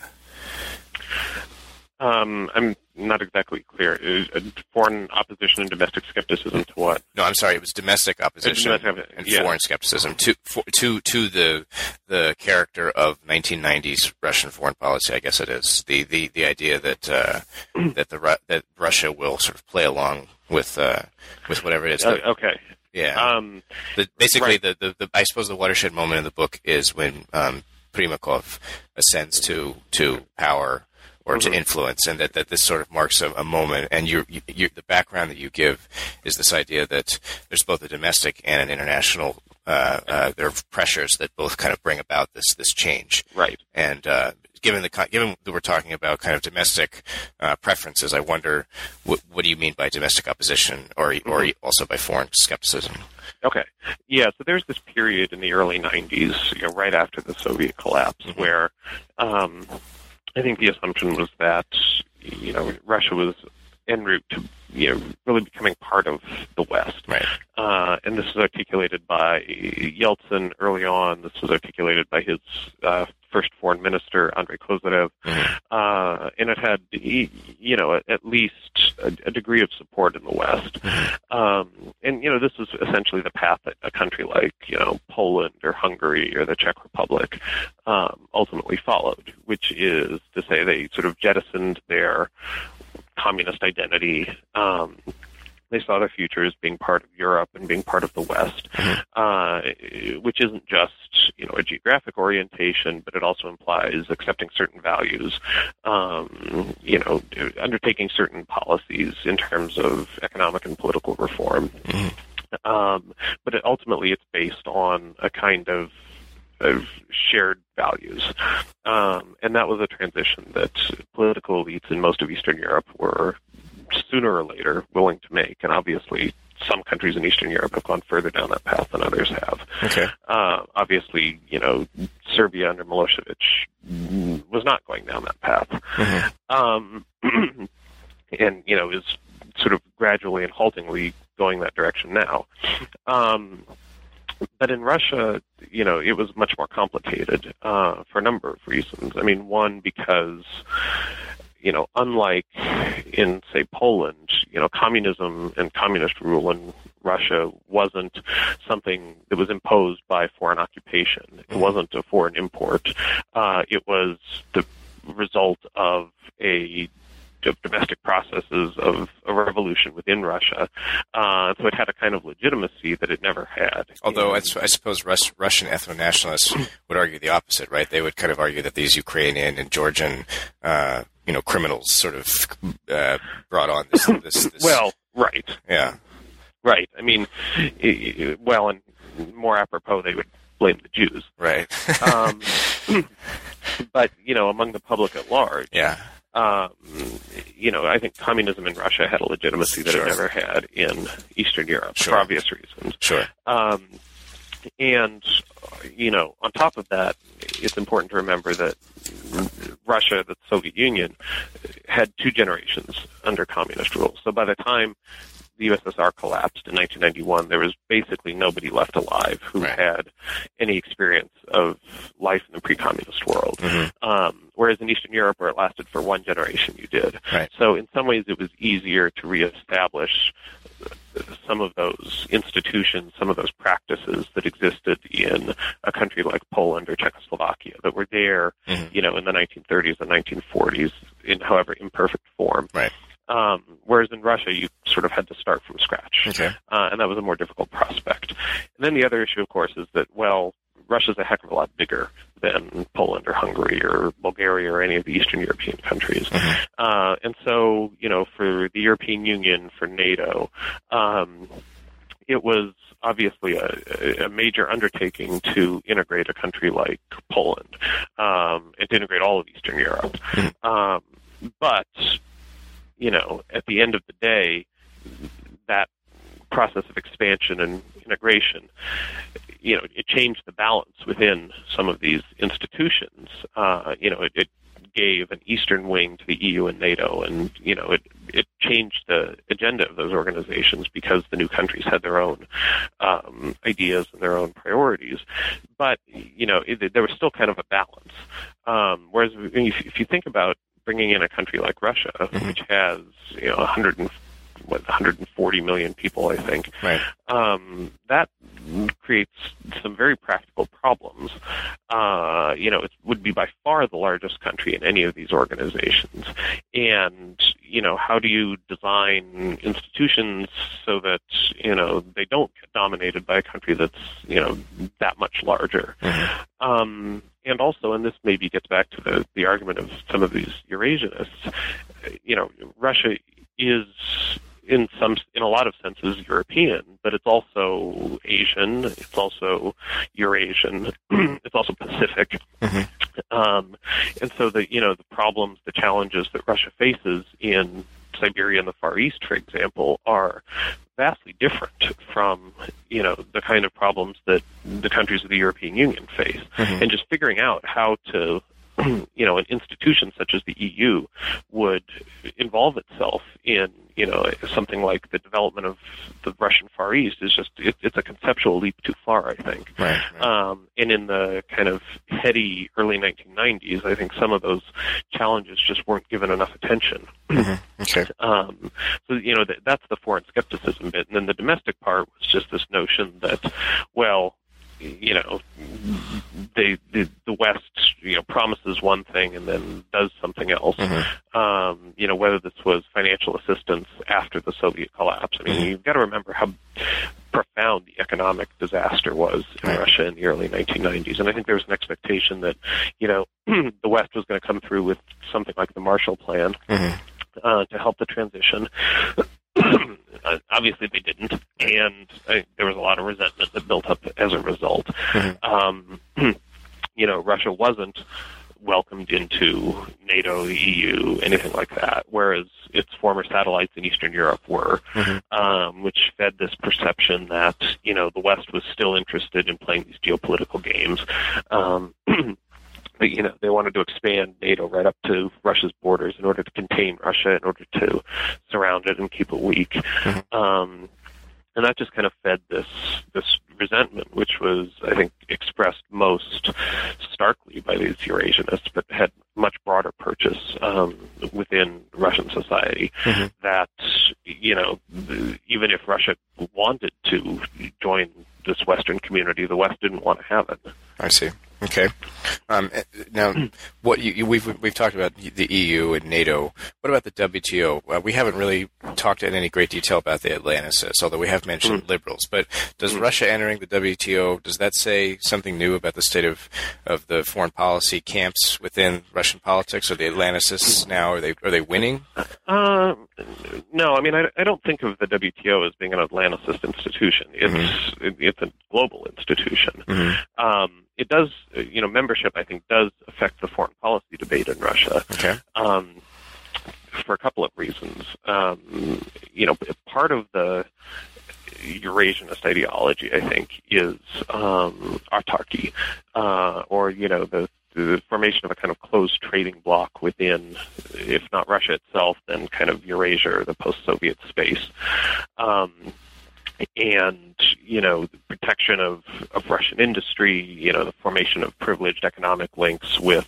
Um, I'm not exactly clear. foreign opposition and domestic skepticism to what? No, I'm sorry. It was domestic opposition domestic, and yeah. foreign skepticism to for, to to the the character of 1990s Russian foreign policy. I guess it is the the, the idea that uh, that the that Russia will sort of play along with uh, with whatever it is. Uh, okay. Yeah. Um, the, basically, right. the, the, the I suppose the watershed moment in the book is when um, Primakov ascends to to power or Mm-hmm. to influence, and that, that this sort of marks a, a moment. And you you the background that you give is this idea that there's both a domestic and an international. Uh, uh, there are pressures that both kind of bring about this this change. Right. And uh, given the given that we're talking about kind of domestic uh, preferences, I wonder what, what do you mean by domestic opposition, or or Mm-hmm. also by foreign skepticism? Okay. Yeah, so there's this period in the early 90s, you know, right after the Soviet collapse, Mhm. where um, I think the assumption was that, you know, Russia was en route to, you know, really becoming part of the West. Right. Uh, and this was articulated by Yeltsin early on. This was articulated by his uh, first foreign minister, Andrei Kozyrev. Mhm. Uh, and it had, you know, at least a, a degree of support in the West. Um, and, you know, this is essentially the path that a country like, you know, Poland or Hungary or the Czech Republic um, ultimately followed, which is to say they sort of jettisoned their communist identity. Um, they saw their future as being part of Europe and being part of the West, uh, which isn't just you know a geographic orientation, but it also implies accepting certain values, um, you know, undertaking certain policies in terms of economic and political reform. Um, but it, ultimately, it's based on a kind of of shared values. Um, and that was a transition that political elites in most of Eastern Europe were sooner or later willing to make. And obviously, some countries in Eastern Europe have gone further down that path than others have. Okay. Uh, obviously, you know, Serbia under Milosevic was not going down that path. Mm-hmm. Um, and, you know, is sort of gradually and haltingly going that direction now. Um, but in Russia, you know, it was much more complicated uh, for a number of reasons. I mean, one because you know, unlike in say Poland, you know, communism and communist rule in Russia wasn't something that was imposed by foreign occupation. It wasn't a foreign import. Uh, it was the result of a of domestic processes of a revolution within Russia. Uh, so it had a kind of legitimacy that it never had. Although I, I suppose Rus- Russian ethno nationalists would argue the opposite, right? They would kind of argue that these Ukrainian and Georgian, uh, you know, criminals sort of uh, brought on this, this, this. Well, right. Yeah. Right. I mean, well, and more apropos, they would blame the Jews. Right. um, but you know, among the public at large, yeah, um, you know, I think communism in Russia had a legitimacy that sure. it never had in Eastern Europe sure. for obvious reasons. Sure. Um, and, you know, on top of that, it's important to remember that Russia, the Soviet Union, had two generations under communist rule. So by the time the USSR collapsed in 1991, there was basically nobody left alive who right. had any experience of life in the pre-communist world. Mm-hmm. Um, whereas in Eastern Europe, where it lasted for one generation, you did. Right. So in some ways, it was easier to reestablish some of those institutions, some of those practices that existed in a country like Poland or Czechoslovakia that were there, mm-hmm. you know, in the 1930s and 1940s in however imperfect form. Right. Um, whereas in Russia, you sort of had to start from scratch. Okay. Uh, and that was a more difficult prospect. And then the other issue, of course, is that, well, Russia's a heck of a lot bigger than Poland or Hungary or Bulgaria or any of the Eastern European countries. Mm-hmm. Uh, and so, you know, for the European Union, for NATO, um, it was obviously a, a, major undertaking to integrate a country like Poland um, and to integrate all of Eastern Europe. Mm-hmm. Um, but you know, at the end of the day, that process of expansion and integration, you know, it changed the balance within some of these institutions. Uh, you know, it, it gave an eastern wing to the EU and NATO, and you know, it it changed the agenda of those organizations because the new countries had their own um, ideas and their own priorities. But you know, it, there was still kind of a balance. Um, whereas if, if you think about bringing in a country like Russia, mm-hmm. which has you know 100 and, what 140 million people, I think. Right. Um, that creates some very practical problems. Uh, you know, it would be by far the largest country in any of these organizations, and you know, how do you design institutions so that you know they don't get dominated by a country that's you know that much larger? Mm-hmm. Um, and also, and this maybe gets back to the, the argument of some of these Eurasianists, you know, Russia is in some in a lot of senses European, but it's also Asian, it's also Eurasian, it's also Pacific. Mm-hmm. Um, and so the you know the problems, the challenges that Russia faces in Siberia and the Far East, for example, are vastly different from you know the kind of problems that the countries of the European Union face, mm-hmm. and just figuring out how to you know an institution such as the EU would involve itself in you know something like the development of the Russian Far East is just it, it's a conceptual leap too far, I think. Right, right. Um, and in the kind of heady early 1990s, I think some of those challenges just weren't given enough attention. Mm-hmm. Okay. Um, so you know th- that's the foreign skepticism bit, and then the domestic part was just this notion that, well, you know, they, the, the West, you know, promises one thing and then does something else. Mm-hmm. Um, you know, whether this was financial assistance after the Soviet collapse. I mean, Mm-hmm. you've got to remember how profound the economic disaster was in Right. Russia in the early 1990s. And I think there was an expectation that, you know, the West was going to come through with something like the Marshall Plan Mhm. uh, to help the transition. obviously, they didn't, and uh, there was a lot of resentment that built up as a result. Mhm. Um, you know, Russia wasn't welcomed into NATO, EU, anything like that, whereas its former satellites in Eastern Europe were, Mhm. um, which fed this perception that you know the West was still interested in playing these geopolitical games. Um, you know, they wanted to expand NATO right up to Russia's borders in order to contain Russia, in order to surround it and keep it weak. Mhm. Um, and that just kind of fed this this resentment, which was, I think, expressed most starkly by these Eurasianists, but had much broader purchase um, within Russian society. Mhm. That you know, even if Russia wanted to join this Western community, the West didn't want to have it. I see. Okay. Um, eh, now, what you, you, we've we've talked about the EU and NATO. What about the WTO? Uh, we haven't really talked in any great detail about the Atlanticists, although we have mentioned liberals. But does Mm. Russia entering the WTO does that say something new about the state of, of the foreign policy camps within Russian politics? Are the Atlanticists now are they are they winning? Uh, no, I mean, I, I don't think of the WTO as being an Atlanticist institution. It's it, it's a global institution. Mhm. Um, it does, uh, you know, membership I think does affect the foreign policy debate in Russia Okay. um, for a couple of reasons. Um, you know, part of the Eurasianist ideology, I think, is um, autarky, uh, or you know, the the formation of a kind of closed trading bloc within, if not Russia itself, then kind of Eurasia or the post-Soviet space. Um, and you know the protection of, of Russian industry, you know the formation of privileged economic links with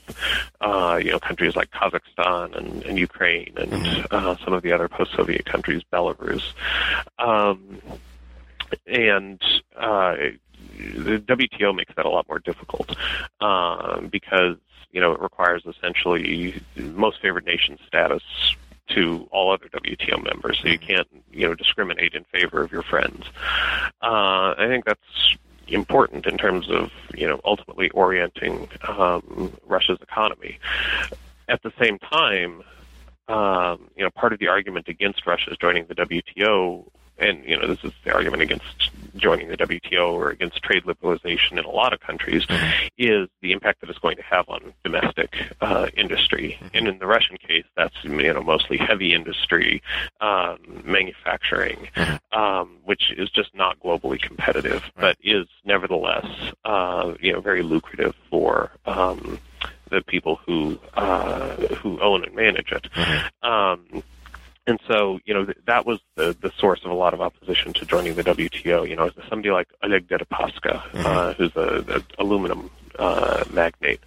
uh, you know countries like Kazakhstan and, and Ukraine and uh, some of the other post-Soviet countries, Belarus, um, and uh, the WTO makes that a lot more difficult um, because you know it requires essentially most favored nation status to all other WTO members, so you can't you know discriminate in favor of your friends. Uh, I think that's important in terms of you know ultimately orienting um, Russia's economy. At the same time, um, you know part of the argument against Russia's joining the WTO, and you know this is the argument against joining the WTO or against trade liberalization in a lot of countries, is the impact that it's going to have on domestic uh, industry. And in the Russian case, that's you know mostly heavy industry, um, manufacturing, um, which is just not globally competitive, but is nevertheless uh, you know very lucrative for. Um, the people who uh, who own and manage it, um, and so, you know, th- that was the, the source of a lot of opposition to joining the WTO. You know, somebody like Oleg Deripaska, uh, who's a, a aluminum uh, magnate,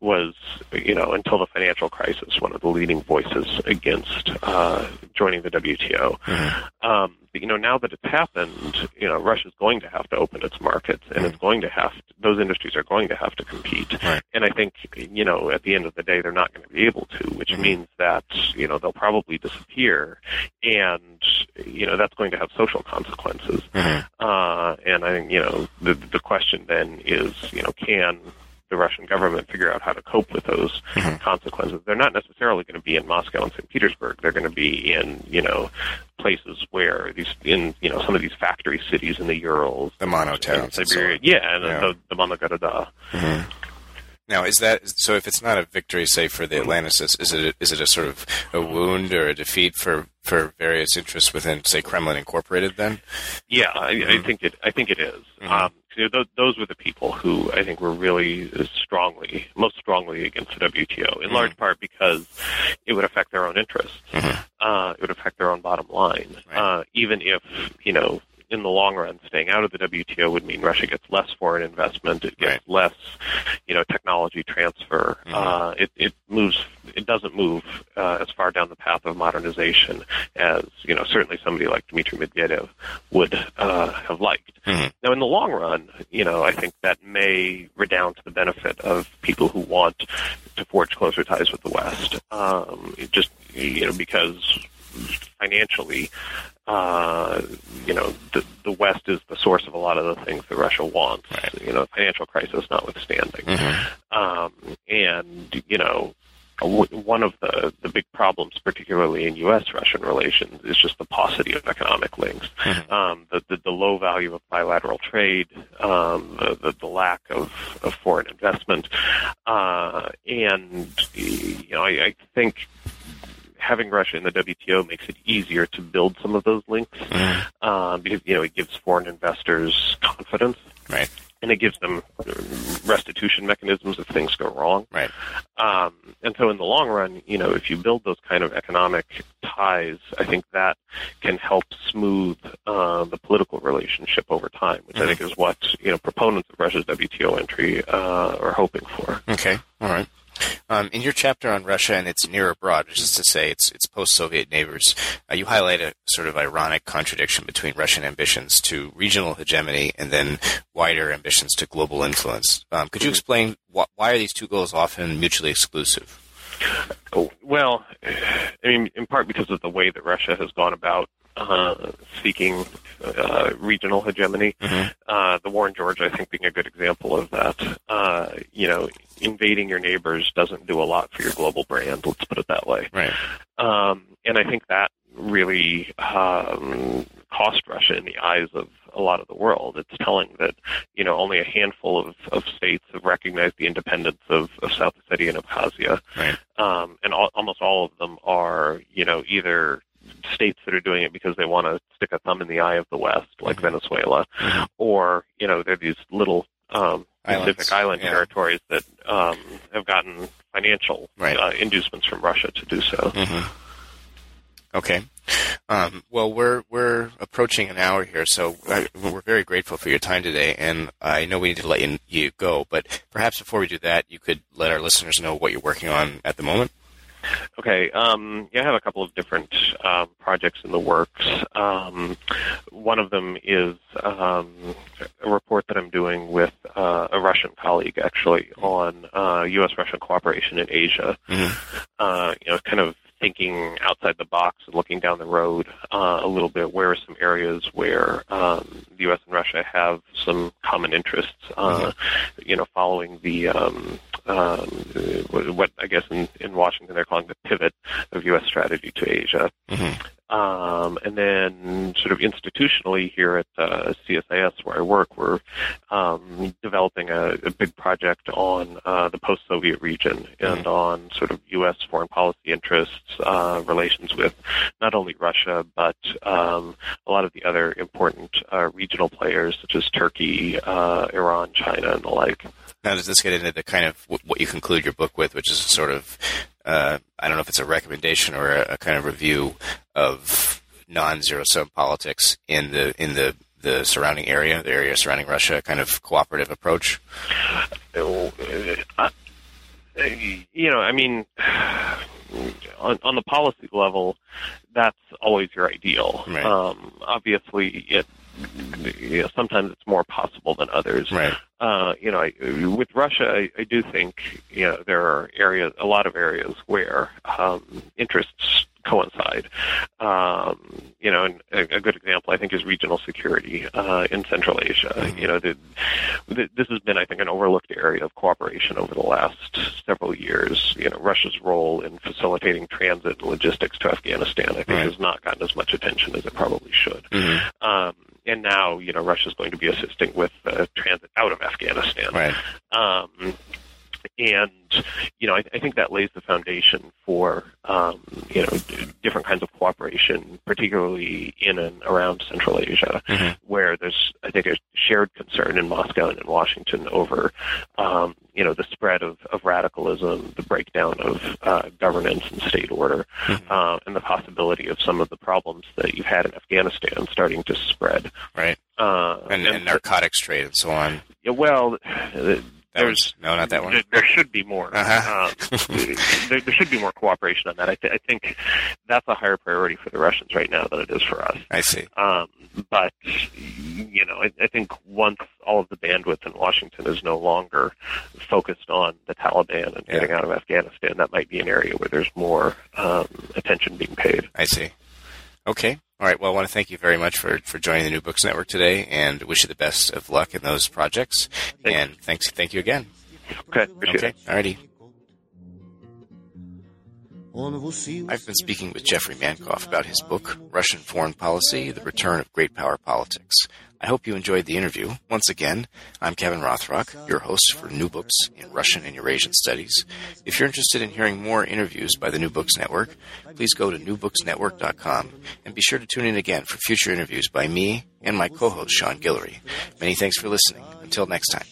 was, you know, until the financial crisis, one of the leading voices against uh, joining the WTO. Um, but, you know, now that it's happened, you know, Russia's going to have to open its markets, and it's going to have to, those industries are going to have to compete. And I think, you know, at the end of the day, they're not going to be able to, which means that, you know, they'll probably disappear, and, you know, that's going to have social consequences. Mhm. Uh, and I think, you know, the, the question then is, you know, can the Russian government figure out how to cope with those Mhm. consequences? They're not necessarily going to be in Moscow and St. Petersburg. They're going to be in, you know, places where these, in, you know, some of these factory cities in the Urals, The mono in towns. and so Siberia. yeah, and Yeah. the, the Monogoroda. Mhm. Now, is that so? If it's not a victory, say for the Atlanticists, is it is it a sort of a wound or a defeat for for various interests within, say, Kremlin Incorporated? Then, Yeah, I, I think it. I think it is. Mhm. Um, you know, those, those were the people who I think were really strongly, most strongly against the WTO. In large part because it would affect their own interests. Mhm. Uh, it would affect their own bottom line. Right. Uh, even if you know, in the long run, staying out of the WTO would mean Russia gets less foreign investment. It gets Right. less, you know, technology transfer. Mhm. Uh, it, it moves. It doesn't move uh, as far down the path of modernization as you know. Certainly, somebody like Dmitry Medvedev would uh, have liked. Mhm. Now, in the long run, you know, I think that may redound to the benefit of people who want to forge closer ties with the West. Um, it just you know because financially, uh, you know, the, the West is the source of a lot of the things that Russia wants. Right. You know, financial crisis notwithstanding, Mhm. um, and you know, one of the, the big problems, particularly in U.S.-Russian relations, is just the paucity of economic links, mm-hmm. um, the, the, the low value of bilateral trade, um, the, the, the lack of, of foreign investment, uh, and you know I, I think having Russia in the WTO makes it easier to build some of those links mm-hmm. uh, because you know it gives foreign investors confidence. Right and it gives them restitution mechanisms if things go wrong. Right. Um, and so in the long run, you know, if you build those kind of economic ties, I think that can help smooth uh, the political relationship over time, which mm-hmm. I think is what you know proponents of Russia's WTO entry uh, are hoping for. Okay. All right. Um, in your chapter on Russia and its near abroad, which is to say its, its post-Soviet neighbors, uh, you highlight a sort of ironic contradiction between Russian ambitions to regional hegemony and then wider ambitions to global influence. Um, could you mm-hmm. explain wh- why are these two goals often mutually exclusive? Oh, well, I mean, in part because of the way that Russia has gone about uh, seeking uh, regional hegemony. Mm-hmm. Uh, the war in Georgia, I think, being a good example of that. Uh, you know, invading your neighbors doesn't do a lot for your global brand. Let's put it that way. Right. Um, and I think that really um, cost Russia in the eyes of a lot of the world. It's telling that you know only a handful of, of states have recognized the independence of, of South Ossetia and Abkhazia, right. um, and all, almost all of them are you know either states that are doing it because they want to stick a thumb in the eye of the West, like mm-hmm. Venezuela, mm-hmm. or you know they're these little um, Pacific island yeah. territories that um, have gotten financial right. uh, inducements from Russia to do so. Mm-hmm. Okay. Um, well, we're we're approaching an hour here, so I, we're very grateful for your time today. And I know we need to let you, you go, but perhaps before we do that, you could let our listeners know what you're working on at the moment. Okay. Um, yeah, I have a couple of different um, projects in the works. Um, one of them is um, a report that I'm doing with uh, a Russian colleague, actually, on uh, U.S.-Russian cooperation in Asia. Mm-hmm. Uh, you know, kind of thinking outside the box and looking down the road uh, a little bit. Where are some areas where um, the U.S. and Russia have some common interests? Uh, mm-hmm. You know, following the um, what I guess in, in Washington they're calling the pivot of U.S. strategy to Asia. Mm-hmm. Um, and then, sort of institutionally here at uh, CSIS, where I work, we're um, developing a, a, big project on uh, the post-Soviet region and mm-hmm. on sort of U.S. foreign policy interests, uh, relations with not only Russia but um, a lot of the other important uh, regional players such as Turkey, uh, Iran, China, and the like. Now, does this get into the kind of what you conclude your book with, which is sort of uh, I don't know if it's a recommendation or a, a kind of review of non-zero sum politics in the in the the surrounding area, the area surrounding Russia, kind of cooperative approach? Uh, you know, I mean, on, on the policy level, that's always your ideal. Right. Um, obviously, it you know, sometimes it's more possible than others. Right. Uh, you know, I, with Russia, I, I do think you know there are areas, a lot of areas where um, interests coincide. Um, you know, and a, a, good example I think is regional security uh, in Central Asia. Mm-hmm. You know, the, the, this has been I think an overlooked area of cooperation over the last several years. You know, Russia's role in facilitating transit and logistics to Afghanistan I think right. has not gotten as much attention as it probably should. Mm-hmm. Um, and now you know Russia's going to be assisting with uh, transit out of Afghanistan. Right. Um, and you know, I, I think that lays the foundation for um, you know different kinds of cooperation, particularly in and around Central Asia, mm-hmm. where there's I think a shared concern in Moscow and in Washington over um, you know the spread of, of radicalism, the breakdown of uh, governance and state order, mm-hmm. uh, and the possibility of some of the problems that you've had in Afghanistan starting to spread. Right. Uh, and, and, and narcotics trade and so on. Yeah, well, there's no, not that one. There, there should be more. Uh-huh. um, there, there, should be more cooperation on that. I, th- I, think that's a higher priority for the Russians right now than it is for us. I see. Um, but you know, I, I, think once all of the bandwidth in Washington is no longer focused on the Taliban and getting out of Afghanistan, that might be an area where there's more um, attention being paid. I see. Okay. All right. Well, I want to thank you very much for, for joining the New Books Network today and wish you the best of luck in those projects. Thanks. And thanks, thank you again. Okay. Appreciate okay. All righty. I've been speaking with Jeffrey Mankoff about his book, Russian Foreign Policy The Return of Great Power Politics. I hope you enjoyed the interview. Once again, I'm Kevin Rothrock, your host for New Books in Russian and Eurasian Studies. If you're interested in hearing more interviews by the New Books Network, please go to newbooksnetwork.com and be sure to tune in again for future interviews by me and my co host, Sean Guillory. Many thanks for listening. Until next time.